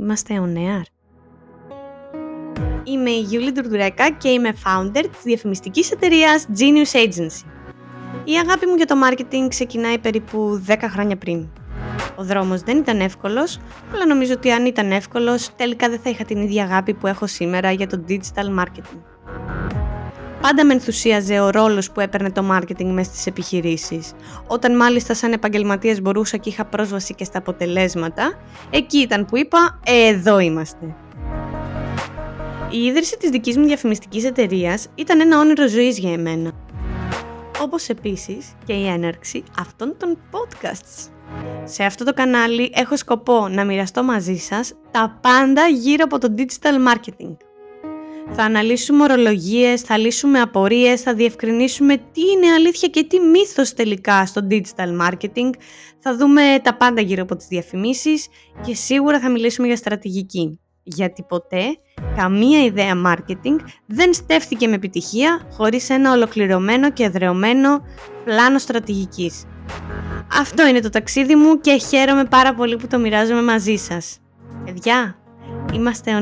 Είμαστε on air. Είμαι η Γιούλη Τουρτουρέκα και είμαι founder της διαφημιστικής εταιρείας Genius Agency. Η αγάπη μου για το marketing ξεκινάει περίπου 10 χρόνια πριν. Ο δρόμος δεν ήταν εύκολος, αλλά νομίζω ότι αν ήταν εύκολος, τελικά δεν θα είχα την ίδια αγάπη που έχω σήμερα για το digital marketing. Πάντα με ενθουσίαζε ο ρόλος που έπαιρνε το marketing μέσα στις επιχειρήσεις. Όταν μάλιστα σαν επαγγελματίας μπορούσα και είχα πρόσβαση και στα αποτελέσματα, εκεί ήταν που είπα «Ε, εδώ είμαστε». Η ίδρυση της δικής μου διαφημιστικής εταιρείας ήταν ένα όνειρο ζωής για εμένα. Όπως επίσης και η έναρξη αυτών των podcasts. Σε αυτό το κανάλι έχω σκοπό να μοιραστώ μαζί σας τα πάντα γύρω από το digital marketing. Θα αναλύσουμε ορολογίες, θα λύσουμε απορίες, θα διευκρινίσουμε τι είναι αλήθεια και τι μύθος τελικά στο digital marketing. Θα δούμε τα πάντα γύρω από τις διαφημίσεις και σίγουρα θα μιλήσουμε για στρατηγική. Γιατί ποτέ καμία ιδέα marketing δεν στέφθηκε με επιτυχία χωρίς ένα ολοκληρωμένο και εδρεωμένο πλάνο στρατηγικής. Αυτό είναι το ταξίδι μου και χαίρομαι πάρα πολύ που το μοιράζομαι μαζί σας. Παιδιά, είμαστε ο